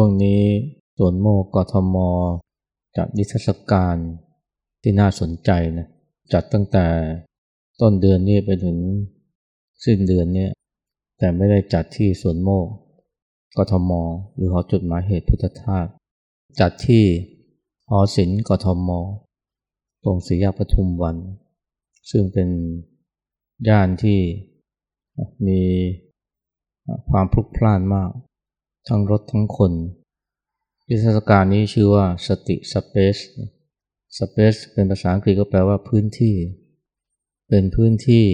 ช่วงนี้สวนโมกกทมจัดนิทรรศการที่น่าสนใจนะจัดตั้งแต่ต้นเดือนนี้ไปถึงสิ้นเดือนนี้แต่ไม่ได้จัดที่สวนโมกกทม หรือหอจุดหมายเหตุพุทธทาสจัดที่หอศิลป์กทม ตรงศรียาปทุมวัน ซึ่งเป็นย่านที่มีความพลุกพล่านมาก ทั้งรถทั้งคนวิทยาการนี้ชื่อว่าสติสเปซสเปซเป็นภาษาอังกฤษก็แปลว่าพื้นที่ เป็นพื้นที่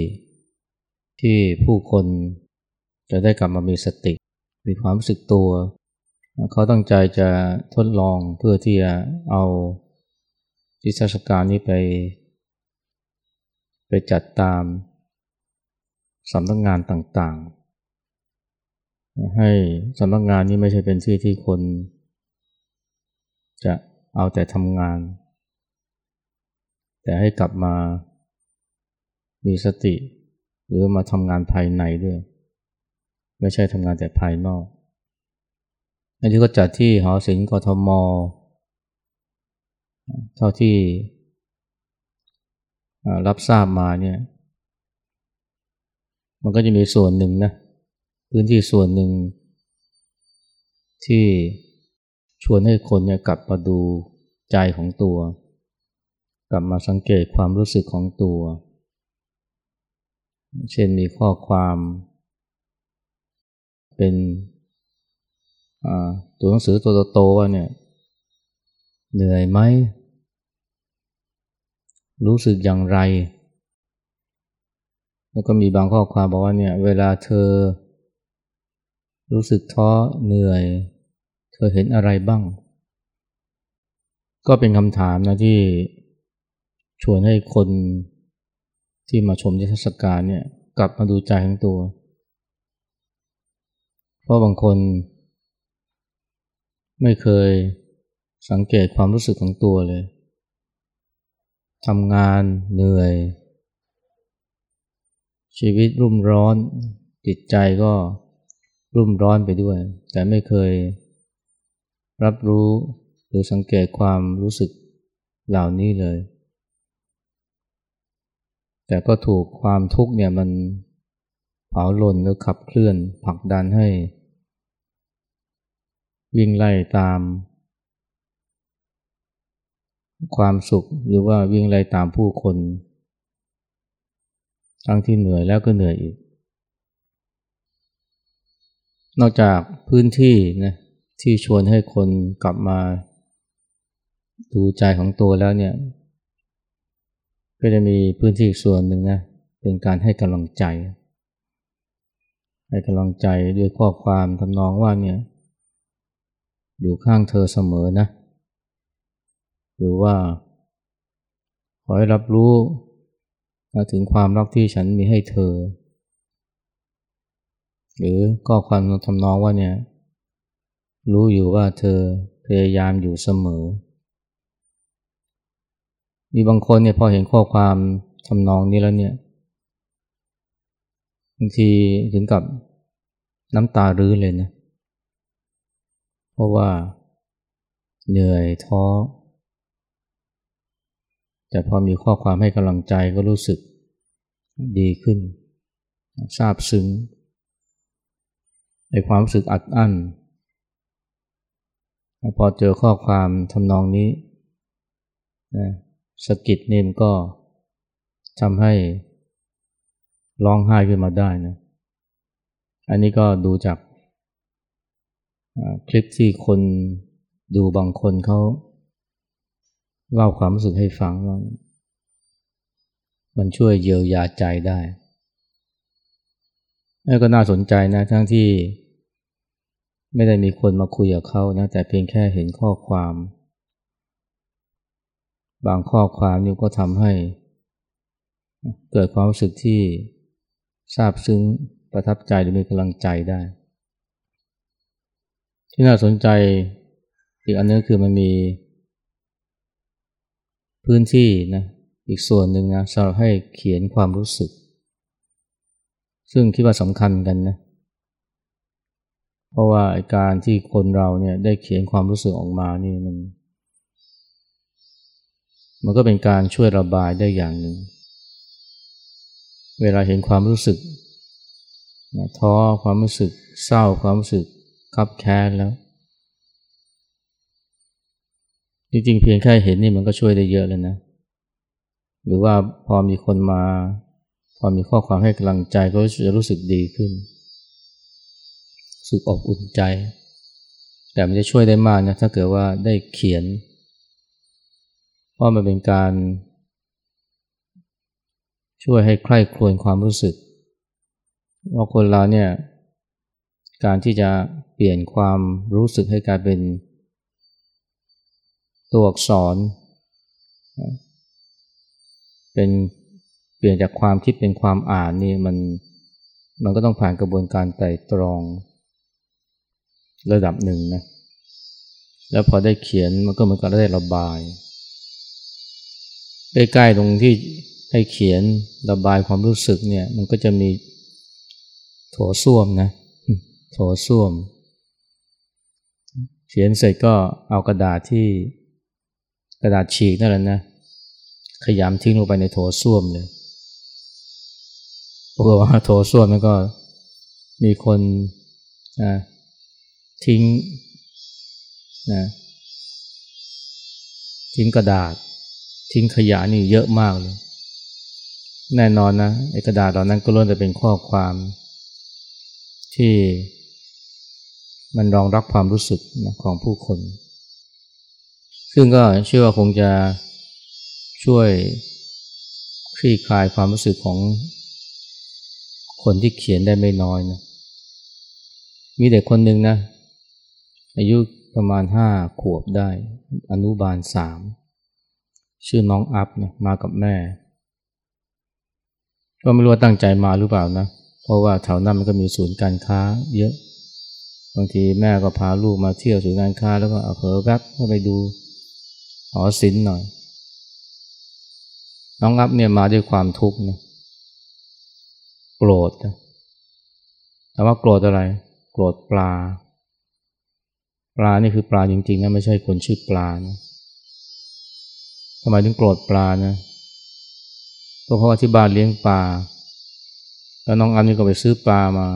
ที่ผู้คนจะได้กลับมามีสติ มีความรู้สึกตัว เขาตั้งใจจะทดลองเพื่อที่จะเอาวิทยาการนี้ไป ไปจัดตามสำนักงงานต่างๆ ให้สำนักงานนี้ไม่ใช่เป็นที่ที่คน จะเอาแต่ทำงาน แต่ให้กลับมามีสติ หรือมาทำงานภายในด้วย ไม่ใช่ทำงานแต่ภายนอกอันนี้ก็จัดที่หอศิลป์กทม เท่าที่รับทราบมาเนี่ย มันก็จะมีส่วนหนึ่งนะ พื้นที่ส่วนหนึ่ง ที่ชวนให้คนเนี่ยกลับมาดูใจของตัว กลับมาสังเกตความรู้สึกของตัว เช่นมีข้อความเป็นตัวหนังสือตัวโตๆว่าเนี่ยเหนื่อยไหม รู้สึกอย่างไร แล้วก็มีบางข้อความบอกว่าเนี่ยเวลาเธอ รู้สึกท้อเหนื่อย เธอเห็นอะไรบ้าง ก็เป็นคำถามนะที่ชวนให้คนที่มาชมนิทรรศการเนี่ยกลับมาดูใจของตัว เพราะบางคน ไม่เคยสังเกตความรู้สึกของตัวเลยทำงานเหนื่อย ชีวิตรุ่มร้อนจิตใจก็ รุ่มร้อนไปด้วย แต่ไม่เคยรับรู้หรือสังเกตความรู้สึกเหล่านี้เลย แต่ก็ถูกความทุกข์เนี่ยมันเผาลนหรือขับเคลื่อนผลักดันให้ วิ่งไล่ตาม ความสุขหรือว่าวิ่งไล่ตามผู้คน ทั้งที่เหนื่อยแล้วก็เหนื่อยอีก นอกจากพื้นที่นะที่ชวนให้คนกลับมาดูใจของตัวแล้วเนี่ย ก็จะมีพื้นที่อีกส่วนหนึ่งนะเป็นการให้กำลังใจ ให้กำลังใจด้วยข้อความทำนองว่าเนี่ยอยู่ข้างเธอเสมอนะ หรือว่า ขอให้รับรู้ถึงความรักที่ฉันมีให้เธอ หรือข้อความทำนองว่าเนี่ยรู้อยู่ว่าเธอพยายามอยู่เสมอ มีบางคนเนี่ยพอเห็นข้อความทำนองนี้แล้วเนี่ยบางทีถึงกับน้ำตารื้อเลยนะเพราะว่าเหนื่อยท้อ แต่พอมีข้อความให้กำลังใจก็รู้สึกดีขึ้นซาบซึ้ง ในความรู้สึกอัดอั้น พอเจอข้อความทำนองนี้นะสกิดนี่มก็ทำให้ร้องไห้ขึ้นมาได้นะ อันนี้ก็ดูจากคลิปที่คนดูบางคนเขาเล่าความรู้สึกให้ฟังว่ามันช่วยเยียวยาใจได้แล้วก็น่าสนใจนะทั้งที่ ไม่ได้มีคนมาคุยกับเขานะแต่เพียงแค่เห็นข้อความ บางข้อความนี่ก็ทำให้ เกิดความรู้สึกที่ซาบซึ้งประทับใจหรือมีกำลังใจได้ ที่น่าสนใจอีกอันนึงคือมันมี พื้นที่นะอีกส่วนหนึ่งนะสำหรับให้เขียนความรู้สึก ซึ่งคิดว่าสำคัญกันนะ เพราะว่าการที่คนเราเนี่ยได้เขียนความรู้สึกออกมานี่มัน มันก็เป็นการช่วยระบายได้อย่างหนึ่ง เวลาเห็นความรู้สึกท้อความรู้สึกเศร้าความรู้สึกคับแค้นแล้ว จริงๆเพียงแค่เห็นนี่มันก็ช่วยได้เยอะแล้วนะ หรือว่าพอมีคนมา พอมีข้อความให้กำลังใจก็จะรู้สึกดีขึ้น สึกอบอุ่นใจ แต่มันจะช่วยได้มากนะถ้าเกิดว่าได้เขียน เพราะมันเป็นการ ช่วยให้ใคร่ครวญความรู้สึกว่าคนเราเนี่ยการที่จะเปลี่ยนความรู้สึกให้กลายเป็นตัวอักษร เป็นเปลี่ยนจากความคิดเป็นความอ่านนี่มันมันก็ต้องผ่านกระบวนการไต่ตรอง ระดับหนึ่งนะ แล้วพอได้เขียนมันก็เหมือนกับได้ระบาย ใกล้ๆตรงที่ให้เขียนระบายความรู้สึกเนี่ย มันก็จะมีโถส้วมนะ โถส้วม เขียนเสร็จก็เอากระดาษที่กระดาษฉีกนั่นแหละนะขยำทิ้งลงไปในโถส้วมเลยปรากฏว่าโถส้วมมันก็มีคนอ่า ทิ้งนะทิ้งกระดาษ ทิ้งขยะนี่เยอะมากเลย แน่นอนนะไอ้กระดาษเหล่านั้นก็ล้วนแต่เป็นข้อความ ที่มันรองรับความรู้สึกนะของผู้คน ซึ่งก็เชื่อว่าคงจะช่วยคลี่คลายความรู้สึกของคนที่เขียนได้ไม่น้อยนะมีเด็กคนหนึ่งนะ อายุประมาณห้าขวบได้ อนุบาลสามชื่อน้องอัพนะมากับแม่ ก็ไม่รู้ว่าตั้งใจมาหรือเปล่านะ เพราะว่าแถวนั้นมันก็มีศูนย์การค้าเยอะ บางทีแม่ก็พาลูกมาเที่ยวศูนย์การค้า แล้วก็เอาเผลอแวบก็ไปดูหอศิลป์หน่อย น้องอัพเนี่ยมาด้วยความทุกข์นะโกรธนะแต่ว่าโกรธอะไร โกรธปลา ปลานี่คือปลาจริงๆนะไม่ใช่คนชื่อปลานะทำไมถึงโกรธปลานะก็เพราะว่าที่บ้านเลี้ยงปลา แล้วน้องอันนี่ก็ไปซื้อปลามา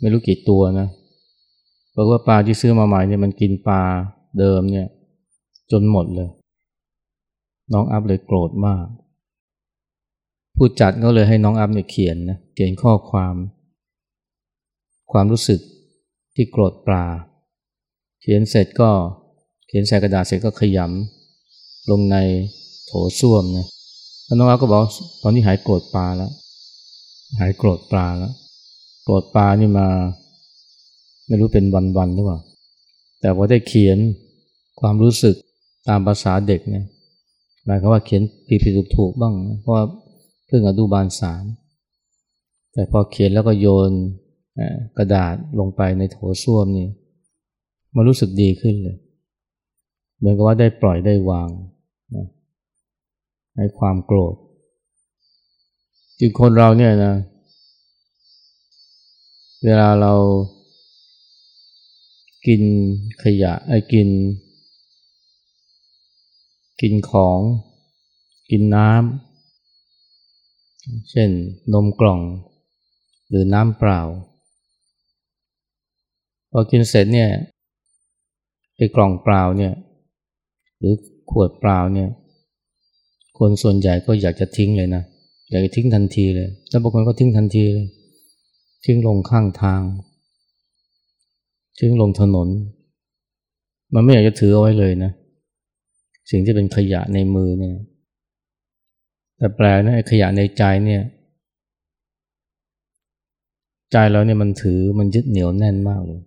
ไม่รู้กี่ตัวนะบอกว่าปลาที่ซื้อมาใหม่เนี่ยมันกินปลาเดิมเนี่ย จนหมดเลย น้องอัพเลยโกรธมาก ผู้จัดก็เลยให้น้องอัพเนี่ยเขียนนะเขียนข้อความ ความรู้สึกที่โกรธปลา ขียนเสร็จก็เขียนใส่กระดาษเสร็จก็ขยำลงในโถส้วมนะแล้วน้องอาก็บอกตอนนี้หายโกรธปลาแล้ว หายโกรธปลาแล้วโกรธปลานี่มา ไม่รู้เป็นวันๆหรือเปล่า แต่พอได้เขียนความรู้สึกตามภาษาเด็กเนี่ยหมายความว่าเขียนผิดๆถูกๆบ้าง เพราะเพิ่งอนุบาลสามแต่พอเขียนแล้วก็โยนกระดาษลงไปในโถส้วมนี่ มันรู้สึกดีขึ้นเลย เหมือนกับว่าได้ปล่อยได้วางนะในความโกรธจริงคนเราเนี่ยนะ เวลาเรากินขยะไอ้กิน กินของ กินน้ำเช่นนมกล่อง หรือน้ำเปล่า พอกินเสร็จเนี่ย ไอ้กล่องเปล่าเนี่ย หรือขวดเปล่าเนี่ย คนส่วนใหญ่ก็อยากจะทิ้งเลยนะอยากจะทิ้งทันทีเลยแล้วบางคนก็ทิ้งทันทีเลย ทิ้งลงข้างทาง ทิ้งลงถนน มันไม่อยากจะถือเอาไว้เลยนะ สิ่งที่เป็นขยะในมือเนี่ย แต่แปลนะไอ้ขยะในใจเนี่ย ใจเราเนี่ยมันถือมันยึดเหนียวแน่นมากเลย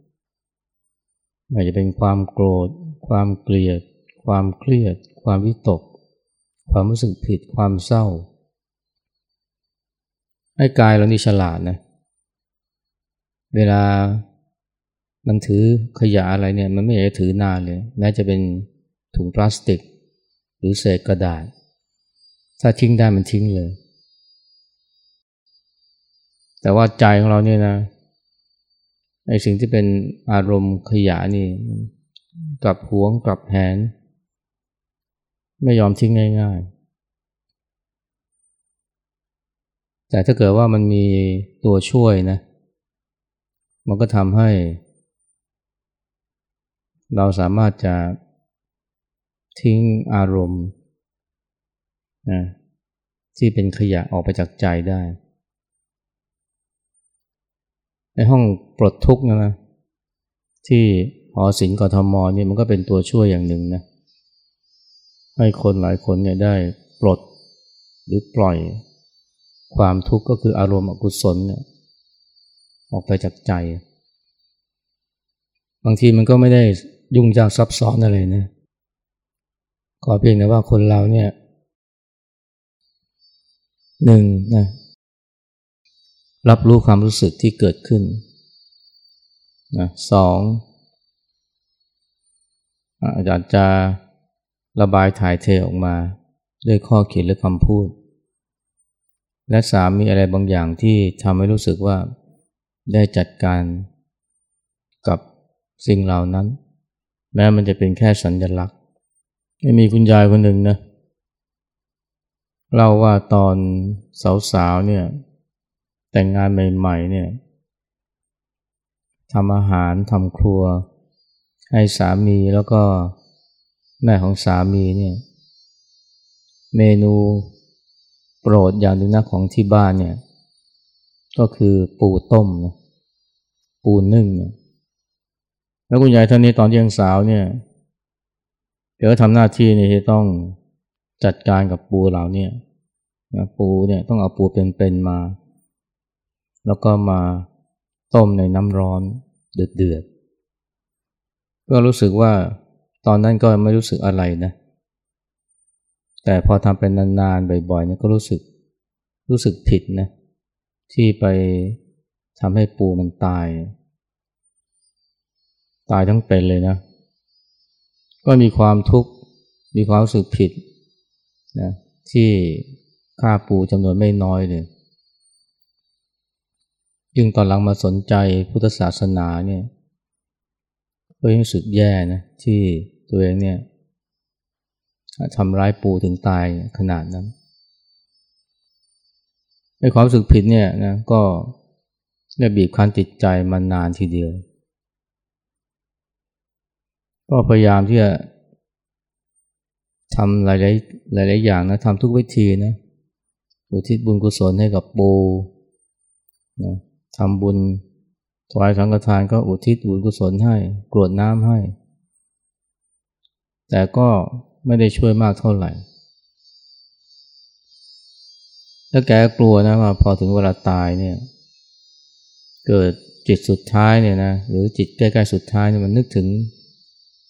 ไม่จะเป็นความโกรธ ความเกลียด ความเครียด ความวิตก ความรู้สึกผิด ความเศร้าให้กายเรานี่ฉลาดนะ เวลามันถือขยะอะไรเนี่ย มันไม่อยากจะถือนานเลย แม้จะเป็นถุงพลาสติก หรือเศษกระดาษ ถ้าทิ้งได้มันทิ้งเลย แต่ว่าใจของเราเนี่ยนะ ไอ้สิ่งที่เป็นอารมณ์ขยะนี่กลับหวงกลับแหน ไม่ยอมทิ้งง่าย ๆ แต่ถ้าเกิดว่ามันมีตัวช่วยนะ มันก็ทำให้ เราสามารถจะทิ้งอารมณ์นะที่เป็นขยะออกไปจากใจได้ ในห้องปลดทุกข์นะที่หอศิลป์กทมเนี่ยมันก็เป็นตัวช่วยอย่างหนึ่งนะให้คนหลายคนเนี่ยได้ปลดหรือปล่อยความทุกข์ก็คืออารมณ์อกุศลเนี่ยออกไปจากใจ บางทีมันก็ไม่ได้ยุ่งยากซับซ้อนอะไรนะขอเพียงแต่ว่าคนเราเนี่ยหนึ่งนะ รับรู้ความรู้สึกที่เกิดขึ้นนะสองอาจารย์จะระบายถ่ายเทออกมาด้วยข้อเขียนหรือคำพูด และสามมีอะไรบางอย่างที่ทำให้รู้สึกว่าได้จัดการกับสิ่งเหล่านั้น แม้มันจะเป็นแค่สัญลักษณ์ไม่มีคุณยายคนหนึ่งนะเล่าว่าตอนสาวๆเนี่ย แต่งงานใหม่ๆเนี่ยทำอาหารทำครัว ให้สามีแล้วก็แม่ของสามีเนี่ยเมนูโปรดอย่างหนึ่งนะของที่บ้านเนี่ยก็คือปูต้มนะปูนึ่งเนี่ยแล้วคุณยายท่านนี้ตอนยังสาวเนี่ยเดี๋ยวทำหน้าที่นี่ที่ต้องจัดการกับปูเหล่านี้ปูเนี่ยต้องเอาปูเป็นๆมา แล้วก็มาต้มในน้ำร้อนเดือดๆก็รู้สึกว่าตอนนั้นก็ไม่รู้สึกอะไรนะ แต่พอทำเป็นนานๆบ่อยๆเนี่ยก็รู้สึกรู้สึกผิดนะที่ไปทำให้ปูมันตาย ตายทั้งเป็นเลยนะ ก็มีความทุกข์มีความรู้สึกผิดนะที่ฆ่าปูจำนวนไม่น้อยเลย ยิ่งตอนหลังมาสนใจพุทธศาสนาเนี่ยก็ยิ่งสึกแย่นะที่ตัวเองเนี่ยทำร้ายปู่ถึงตายขนาดนั้นในความรู้สึกผิดเนี่ยนะก็ได้บีบคั้นจิตใจมานานทีเดียว ก็พยายามที่จะทำหลายๆหลาย ๆ อย่างนะทำทุกวิธีนะอุทิศบุญกุศลให้กับปูนะ ทำบุญถวายสังฆทานก็อุทิศบุญกุศลให้กรวดน้ำให้ แต่ก็ไม่ได้ช่วยมากเท่าไหร่ แล้วแกกลัวนะว่าพอถึงเวลาตายเนี่ย เกิดจิตสุดท้ายเนี่ยนะหรือจิตใกล้ๆสุดท้ายเนี่ยมันนึกถึง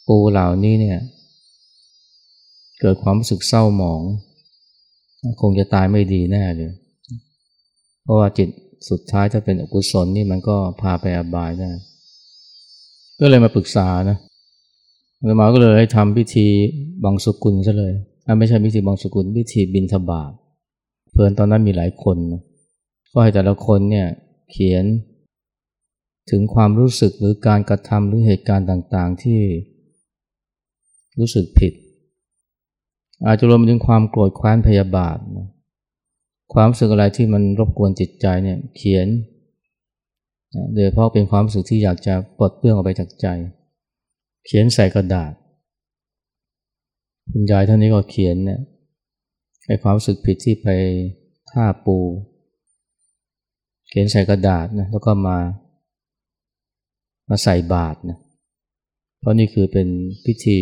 ปูเหล่านี้เนี่ย เกิดความรู้สึกเศร้าหมอง คงจะตายไม่ดีแน่เลยเพราะว่าจิต สุดท้ายถ้าเป็นอกุศลนี่มันก็พาไปอบายได้ ก็เลยมาปรึกษานะอามาก็เลยให้ทำพิธีบังสุกุลซะเลยไม่ใช่พิธีบังสุกุลพิธีบินทบาทเพื่อนตอนนั้นมีหลายคนนะก็ให้แต่ละคนเนี่ยเขียนถึงความรู้สึกหรือการกระทำหรือเหตุการณ์ต่างๆ ที่รู้สึกผิด อาจจะรวมถึงความโกรธแค้นพยาบาทนะ ความรู้สึกอะไรที่มันรบกวนจิตใจเนี่ยเขียนโดยเพราะเป็นความรู้สึกที่อยากจะปลดเปลื้องออกไปจากใจ เขียนใส่กระดาษคุณยายท่านนี้ก็เขียนเนี่ยไอ้ความรู้สึกผิดที่ไปฆ่าปู เขียนใส่กระดาษนะแล้วก็มา มาใส่บาตรนะเพราะนี่คือเป็นพิธี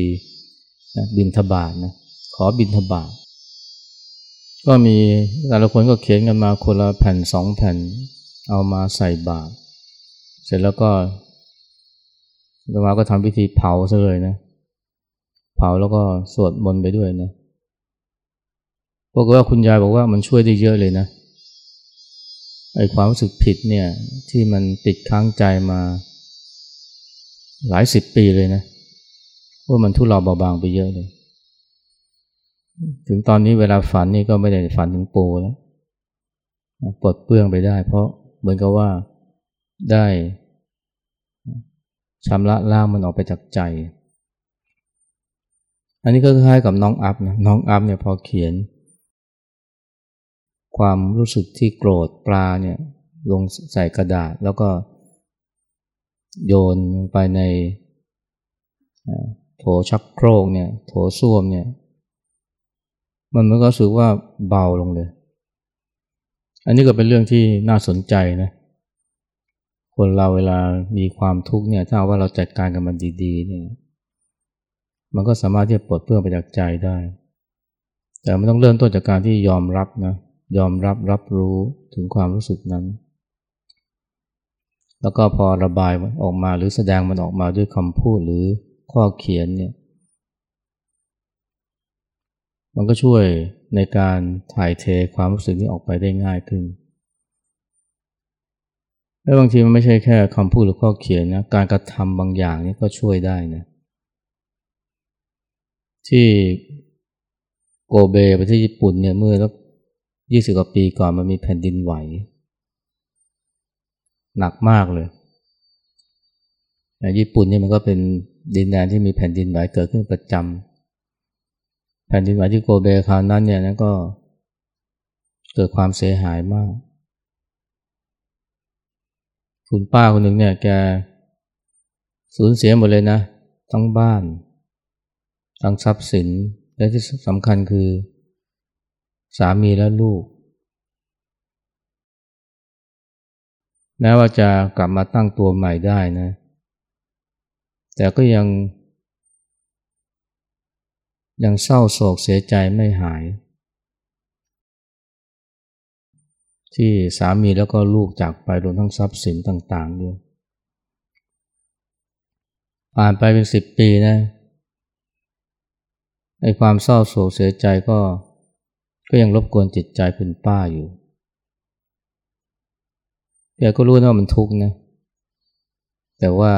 นะบินทบาทนะขอบินทบาท ก็มีแต่ละคนก็เขียนกันมาคนละแผ่นสองแผ่น เอามาใส่บาตรเสร็จแล้วก็ตมาก็ทำพิธีเผาซะเลยนะ เผาแล้วก็สวดมนต์ไปด้วยนะบอกว่าคุณยายบอกว่ามันช่วยได้เยอะเลยนะไอ้ความรู้สึกผิดเนี่ยที่มันติดค้างใจมา หลายสิบปีเลยนะว่ามันทุเลาเบาบางไปเยอะเลย ถึงตอนนี้เวลาฝันนี่ก็ไม่ได้ฝันถึงปูแล้วปลดเปลื้องไปได้ เพราะเหมือนกับว่าได้ชำระล้างมันออกไปจากใจ อันนี้ก็คล้ายกับน้องอัพนะน้องอัพเนี่ยพอเขียน ความรู้สึกที่โกรธปลาเนี่ยลงใส่กระดาษแล้วก็โยนไปในโถชักโครกเนี่ยโถส้วมเนี่ย มันมันก็รู้สึกว่าเบาลงเลย อันนี้ก็เป็นเรื่องที่น่าสนใจนะ คนเราเวลามีความทุกข์เนี่ย ถ้าว่าเราจัดการกับมันดีๆเนี่ย มันก็สามารถที่จะปลดเปลื้องไปจากใจได้ แต่มันต้องเริ่มต้นจากการที่ยอมรับนะ ยอมรับรับรู้ถึงความรู้สึกนั้น แล้วก็พอระบายออกมาหรือแสดงมันออกมาด้วยคำพูดหรือข้อเขียนเนี่ย มันก็ช่วยในการถ่ายเทความรู้สึกนี้ออกไปได้ง่ายขึ้น แล้วบางทีมันไม่ใช่แค่คำพูดหรือข้อเขียนนะ การกระทำบางอย่างนี่ก็ช่วยได้นะที่โกเบประเทศญี่ปุ่นเนี่ยเมื่อสักยี่สิบกว่าปีก่อนมันมีแผ่นดินไหว หนักมากเลยญี่ปุ่นนี่มันก็เป็นดินแดนที่มีแผ่นดินไหวเกิดขึ้นประจำ แผ่นดินไหวที่โกเบคราวนั้นเนี่ยนั้นก็เกิดความเสียหายมาก คุณป้าคนหนึ่งเนี่ยแกสูญเสียหมดเลยนะ ทั้งบ้าน ทั้งทรัพย์สิน และที่สำคัญคือ สามีและลูก แม้ว่าจะกลับมาตั้งตัวใหม่ได้นะ แต่ก็ยัง ยังเศร้าโศกเสียใจไม่หาย ที่สามีแล้วก็ลูกจากไปรวมทั้งทรัพย์สินต่างๆด้วยผ่านไปเป็นสิบปีนะไอ้ความเศร้าโศกเสียใจก็ ก็ยังรบกวนจิตใจคุณป้าอยู่แกก็รู้นะว่ามันทุกข์นะ แต่ว่า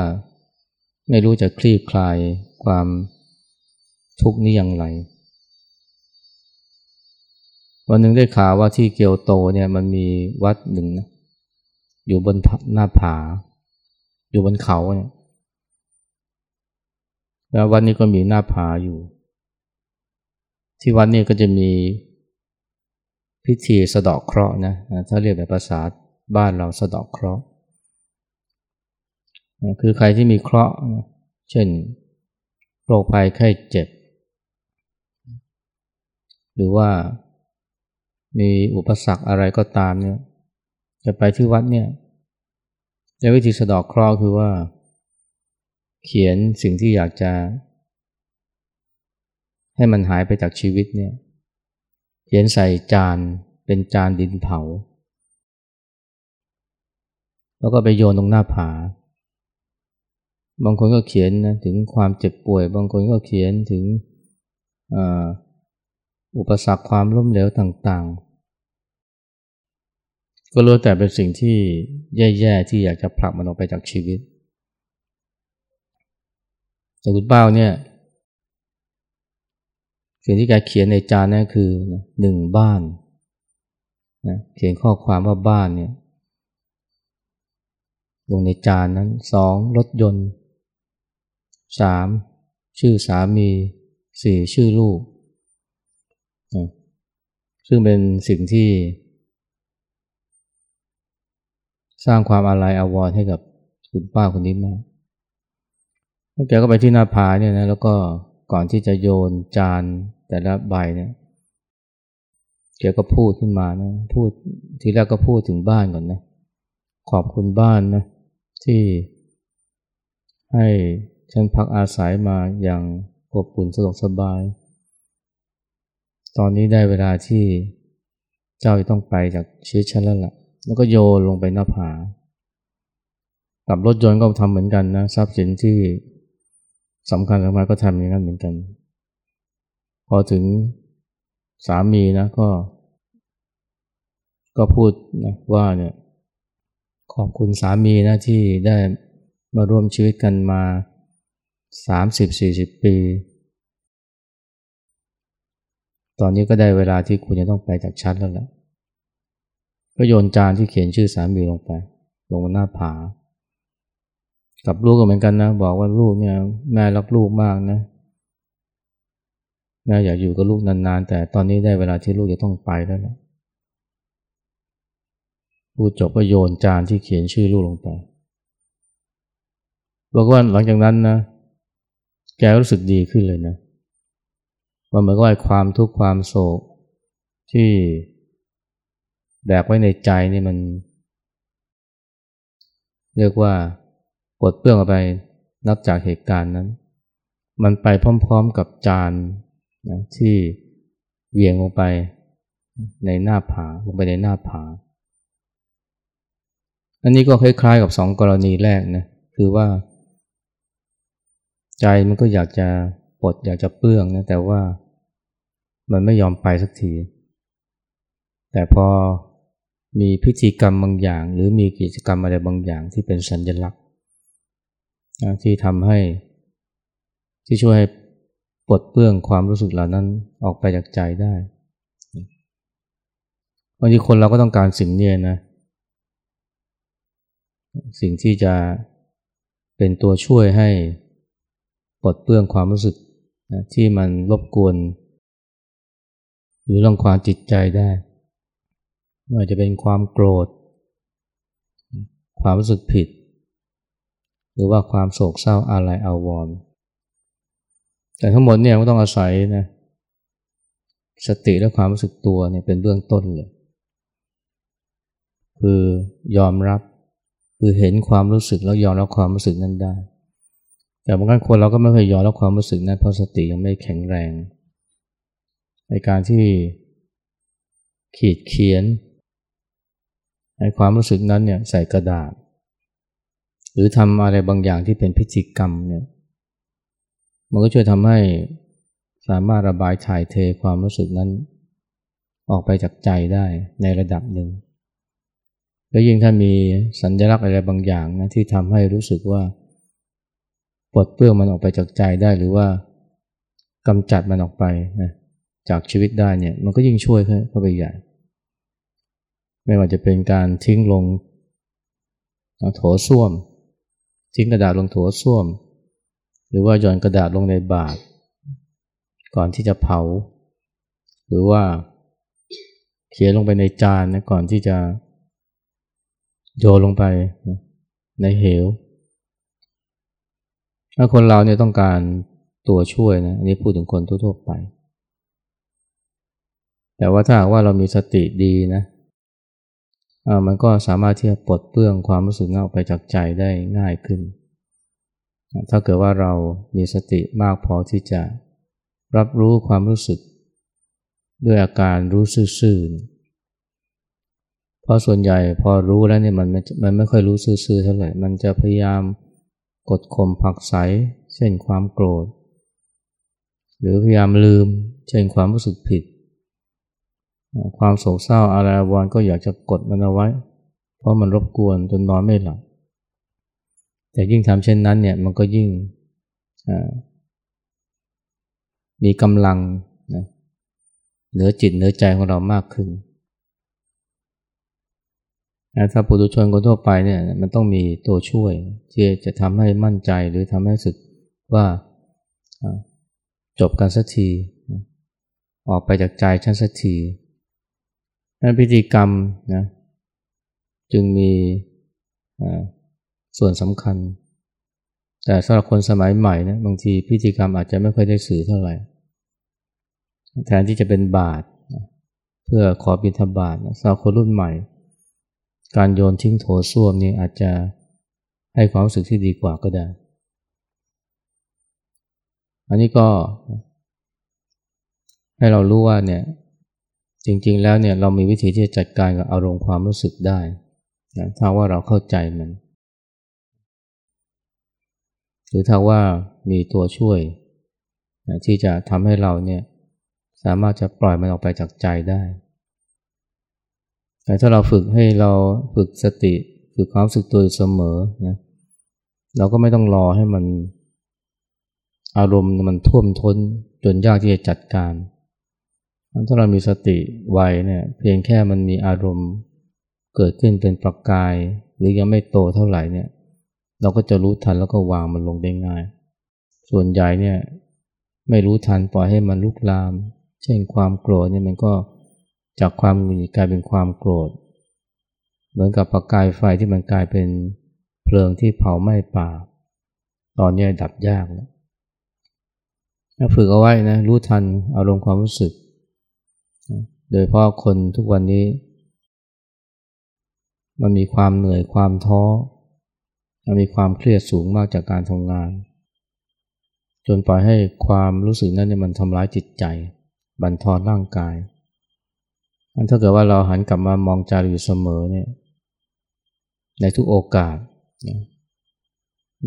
ไม่รู้จะคลี่คลายความ ทุกนี้อย่างไร วันหนึ่งได้ข่าวว่าที่เกียวโตเนี่ยมันมีวัดหนึ่งนะอยู่บนหน้าผา อยู่บนเขาเนี่ยแล้ววัดนี้ก็มีหน้าผาอยู่ ที่วัดนี้ก็จะมีพิธีสะดอกเคราะห์นะถ้าเรียกแบบภาษาบ้านเราสะดอกเคราะห์คือใครที่มีเคราะห์เช่นโรคภัยไข้เจ็บ หรือว่ามีอุปสรรคอะไรก็ตามเนี่ยจะไปที่วัดเนี่ยในวิธีสะดอกเคราะห์คือว่า เขียนสิ่งที่อยากจะ ให้มันหายไปจากชีวิตเนี่ยเขียนใส่จานเป็นจานดินเผา แล้วก็ไปโยนตรงหน้าผา บางคนก็เขียนนะถึงความเจ็บป่วย บางคนก็เขียนถึง อุปสรรคความล้มเหลวต่างๆ ก็รู้แต่เป็นสิ่งที่แย่ๆที่อยากจะผลักมันออกไปจากชีวิต แต่คุณเป้าเนี่ยสิ่งที่แกเขียนในจานนั่นคือหนึ่งบ้านนะเขียนข้อความว่าบ้านเนี่ยลงในจานนั้นสองรถยนต์สามชื่อสามีสี่ชื่อลูก ซึ่งเป็นสิ่งที่ สร้างความอาลัยอาวรณ์ให้กับคุณป้าคนนี้มากแกก็ไปที่หน้าผาเนี่ยนะแล้วก็ก่อนที่จะโยนจานแต่ละใบเนี่ยแกก็พูดขึ้นมานะพูดทีแรกก็พูดถึงบ้านก่อนนะ ขอบคุณบ้านนะที่ให้ฉันพักอาศัยมาอย่างอบอุ่นสะดวกสบาย ตอนนี้ได้เวลาที่เจ้าจะต้องไปจากชีวิตฉันแล้วล่ะ แล้วก็โยนลงไปหน้าผา กับรถยนต์ก็ทำเหมือนกันนะทรัพย์สินที่สำคัญสำคัญก็ทำอย่างนั้นเหมือนกัน พอถึงสามีนะก็ ก็พูดนะว่าเนี่ยขอบคุณสามีนะที่ได้มาร่วมชีวิตกันมาสามสิบสี่สิบปี ตอนนี้ก็ได้เวลาที่คุณจะต้องไปจากชั้นแล้วล่ะก็โยนจานที่เขียนชื่อสามีลงไป ลงหน้าผา กับลูกก็เหมือนกันนะ บอกว่าลูกเนี่ยแม่รักลูกมากนะแม่อยากอยู่กับลูกนานๆ แต่ตอนนี้ได้เวลาที่ลูกจะต้องไปแล้วนะพูดจบก็โยนจานที่เขียนชื่อลูกลงไปบอกว่าหลังจากนั้นนะ แกรู้สึกดีขึ้นเลยนะ มันเหมือนกับความทุกข์ความโศก ที่แบกไว้ในใจนี่มัน เรียกว่าปลดเปลื้องออกไปนับจากเหตุการณ์นั้น มันไปพร้อมๆกับจานนะที่เวียงลงไปในหน้าผาลงไปในหน้าผา อันนี้ก็คล้ายๆกับสองกรณีแรกนะคือว่า ใจมันก็อยากจะ ปลดอยากจะเปื้องนะแต่ว่ามันไม่ยอมไปสักที แต่พอมีพิธีกรรมบางอย่าง หรือมีกิจกรรมอะไรบางอย่างที่เป็นสัญลักษณ์ที่ทำให้ที่ช่วยให้ปลดเปลื้องความรู้สึกเหล่านั้นออกไปจากใจได้บางทีคนเราก็ต้องการสิ่งนี้นะ สิ่งที่จะเป็นตัวช่วยให้ปลดเปลื้องความรู้สึก ที่มันรบกวน หรือรังความจิตใจได้ไม่ว่าจะเป็นความโกรธ ความรู้สึกผิด หรือว่าความโศกเศร้าอะไรอาวรณ์แต่ทั้งหมดเนี่ยก็ต้องอาศัยนะสติและความรู้สึกตัวเนี่ยเป็นเบื้องต้นเลย คือยอมรับคือเห็นความรู้สึกแล้วยอมรับความรู้สึกนั้นได้ แต่บางครั้งคนเราก็ไม่เคยยอมรับความรู้สึกนั้นเพราะสติยังไม่แข็งแรง ในการที่ขีดเขียนในความรู้สึกนั้นเนี่ยใส่กระดาษ หรือทำอะไรบางอย่างที่เป็นพิธีกรรมเนี่ยมันก็ช่วยทำให้สามารถระบายถ่ายเทความรู้สึกนั้น ออกไปจากใจได้ในระดับหนึ่ง แล้วยิ่งถ้ามีสัญลักษณ์อะไรบางอย่างนะที่ทำให้รู้สึกว่า ปลดเปลื้องมันออกไปจากใจได้หรือว่ากำจัดมันออกไปนะจากชีวิตได้เนี่ยมันก็ยิ่งช่วยเข้าไปใหญ่ ไม่ว่าจะเป็นการทิ้งลงโถส้วม ทิ้งกระดาษลงโถส้วม หรือว่าหย่อนกระดาษลงในบาตรก่อนที่จะเผา หรือว่าเขียนลงไปในจานนะก่อนที่จะโยนลงไปในเหว ถ้าคนเราเนี่ยต้องการตัวช่วยนะอันนี้พูดถึงคนทั่วๆไป แต่ว่าถ้าว่าเรามีสติดีนะมันก็สามารถที่จะปลดเปลื้องความรู้สึกเงาไปจากใจได้ง่ายขึ้น ถ้าเกิดว่าเรามีสติมากพอที่จะรับรู้ความรู้สึก ด้วยอาการรู้ซื่อๆเพราะส่วนใหญ่พอรู้แล้วเนี่ยมันมันไม่ค่อยรู้ซื่อๆเท่าไหร่ มันจะพยายาม กดข่มผักใสเช่นความโกรธ หรือพยายามลืม เช่นความรู้สึกผิด ความโศกเศร้าอะไรวอนก็อยากจะกดมันเอาไว้ เพราะมันรบกวนจนนอนไม่หลับแต่ยิ่งทำเช่นนั้นเนี่ยมันก็ยิ่งมีกำลังนะเหนือจิตเหนือใจของเรามากขึ้น ถ้าปุถุชนคนทั่วไปเนี่ยมันต้องมีตัวช่วย ที่จะทำให้มั่นใจหรือทำให้สึกว่าจบกันสักที ออกไปจากใจฉันสักทีนั้นพิธีกรรมนะจึงมีส่วนสำคัญ แต่สำหรับคนสมัยใหม่นะบางทีพิธีกรรมอาจจะไม่ค่อยได้สื่อเท่าไหร่ แทนที่จะเป็นบาตรเพื่อขอบิณฑบาตสำหรับคนรุ่นใหม่ การโยนทิ้งโถส้วมนี่อาจจะให้ความรู้สึกที่ดีกว่าก็ได้ อันนี้ก็ให้เรารู้ว่าเนี่ยจริงๆแล้วเนี่ยเรามีวิธีที่จะจัดการกับอารมณ์ความรู้สึกได้นะถ้าว่าเราเข้าใจมัน หรือถ้าว่ามีตัวช่วยนะที่จะทำให้เราเนี่ยสามารถจะปล่อยมันออกไปจากใจได้ แต่ถ้าเราฝึกให้เราฝึกสติฝึกความสึกตัวเสมอนะเราก็ไม่ต้องรอให้มันอารมณ์มันท่วมท้นจนยากที่จะจัดการถ้าเรามีสติไวเนี่ยเพียงแค่มันมีอารมณ์เกิดขึ้นเป็นประกาย หรือยังไม่โตเท่าไหร่เนี่ย เราก็จะรู้ทันแล้วก็วางมันลงได้ง่าย ส่วนใหญ่เนี่ยไม่รู้ทันปล่อยให้มันลุกลาม เช่นความโกรธเนี่ยมันก็ จากความหงุดหงิดกลายเป็นความโกรธ เหมือนกับประกายไฟที่มันกลายเป็นเพลิงที่เผาไหม้ป่า ตอนนี้ดับยากแล้วถ้าฝึกเอาไว้นะรู้ทันอารมณ์ความรู้สึก โดยเพราะคนทุกวันนี้ มันมีความเหนื่อยความท้อมันมีความเครียดสูงมากจากการทำงาน จนปล่อยให้ความรู้สึกนั้นเนี่ยมันทำร้ายจิตใจ บั่นทอนร่างกาย ถ้าเกิดว่าเราหันกลับมามองใจอยู่เสมอเนี่ย ในทุกโอกาสนะ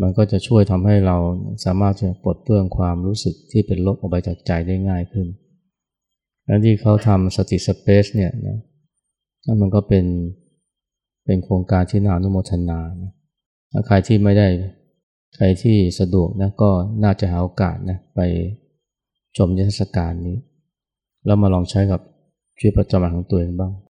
มันก็จะช่วยทำให้เราสามารถจะปลดเปลื้องความรู้สึกที่เป็นลบออกไปจากใจได้ง่ายขึ้น แล้วที่เขาทำสติสเปซเนี่ยนะนั่นมันก็เป็นเป็นโครงการที่น่าอนุโมทนานะใครที่ไม่ได้ใครที่สะดวกนะก็น่าจะหาโอกาสนะไปชมเทศกาลนี้ แล้วมาลองใช้กับ ชีวิตประจำวันของตัวเองบ้าง